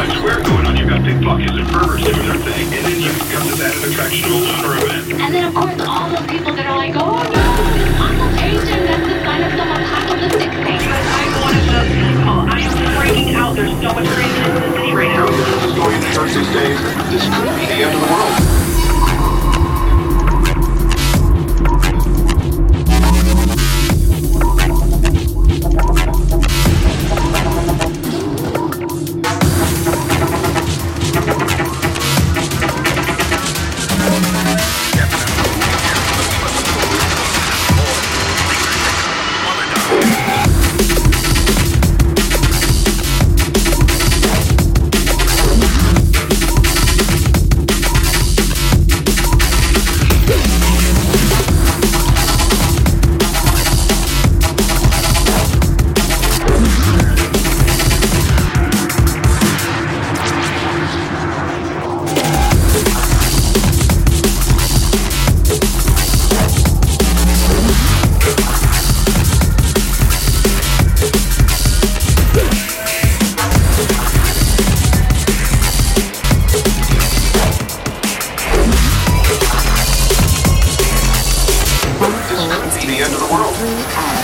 Year's Eve in Times Square going on. You've got pickpockets and perverts doing their thing, and then you've got this added attraction of a lunar event. and then, of course, all those people that are like, oh, no, occultation, that's the sign of some apocalyptic thing. I'm one of those people. I am freaking out. There's so much craziness in the city right now. This is going to New York these days. This could be the end of the world. end of the world.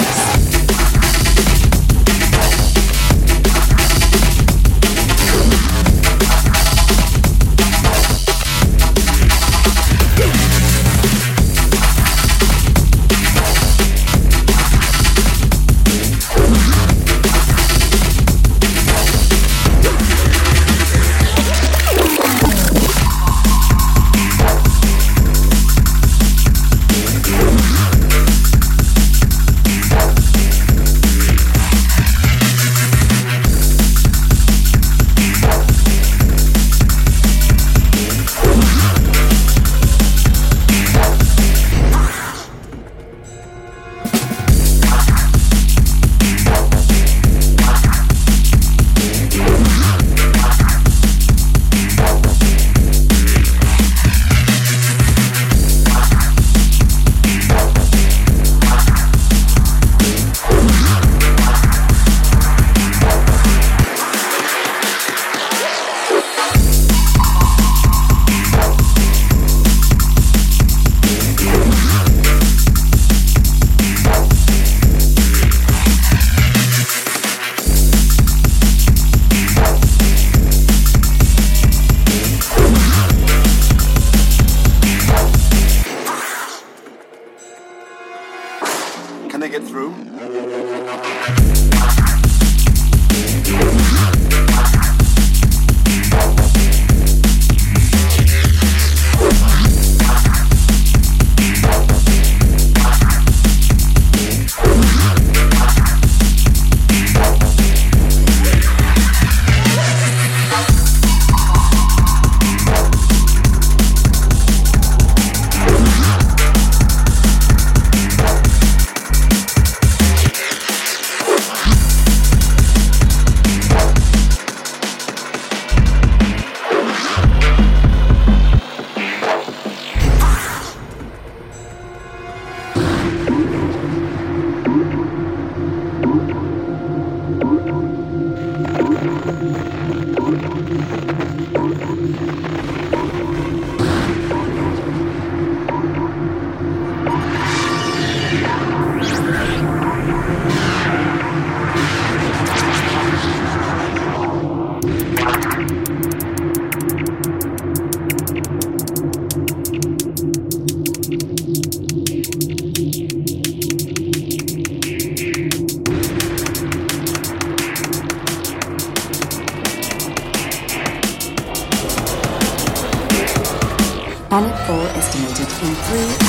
Estimated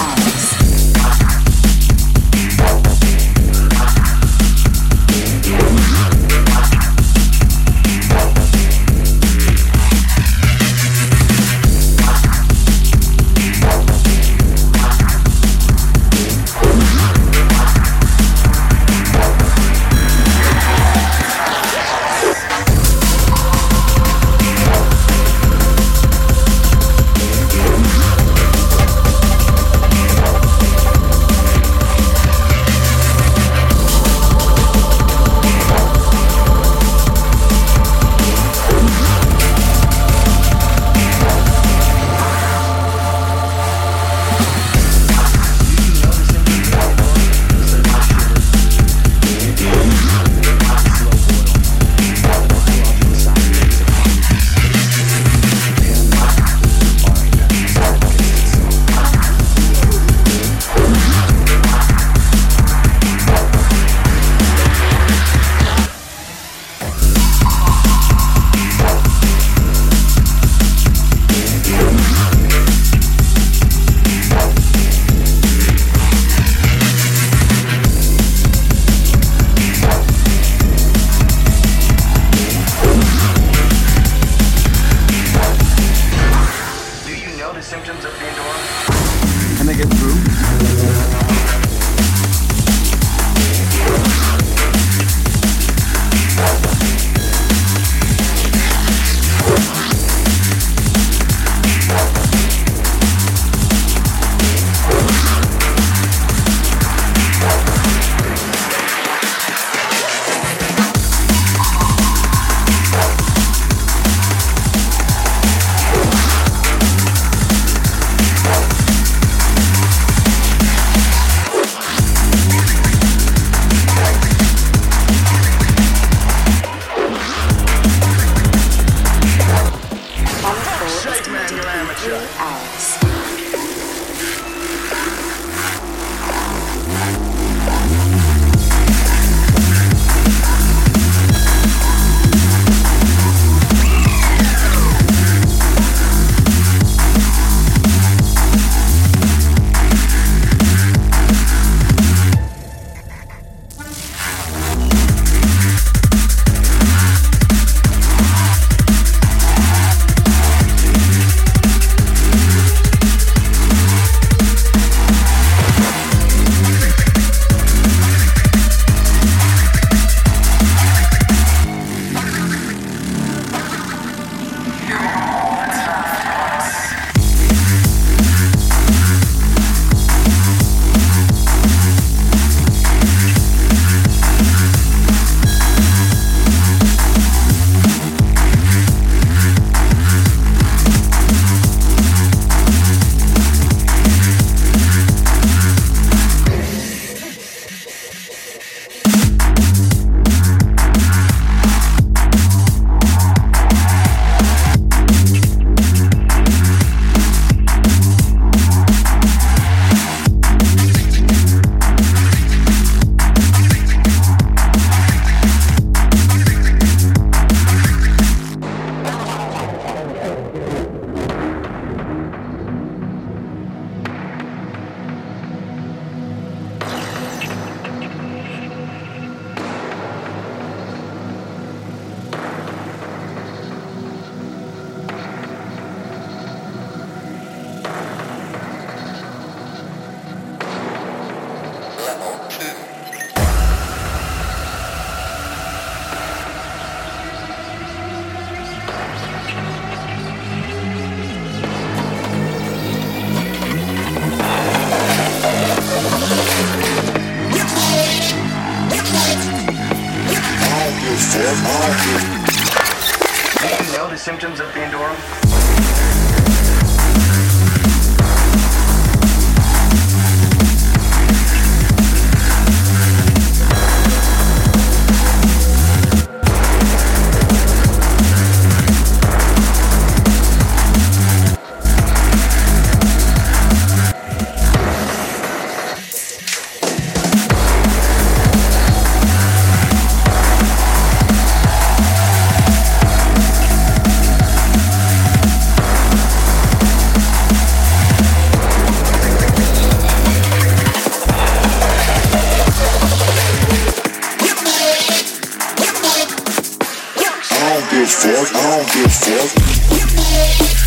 fuck, I don't give a fuck.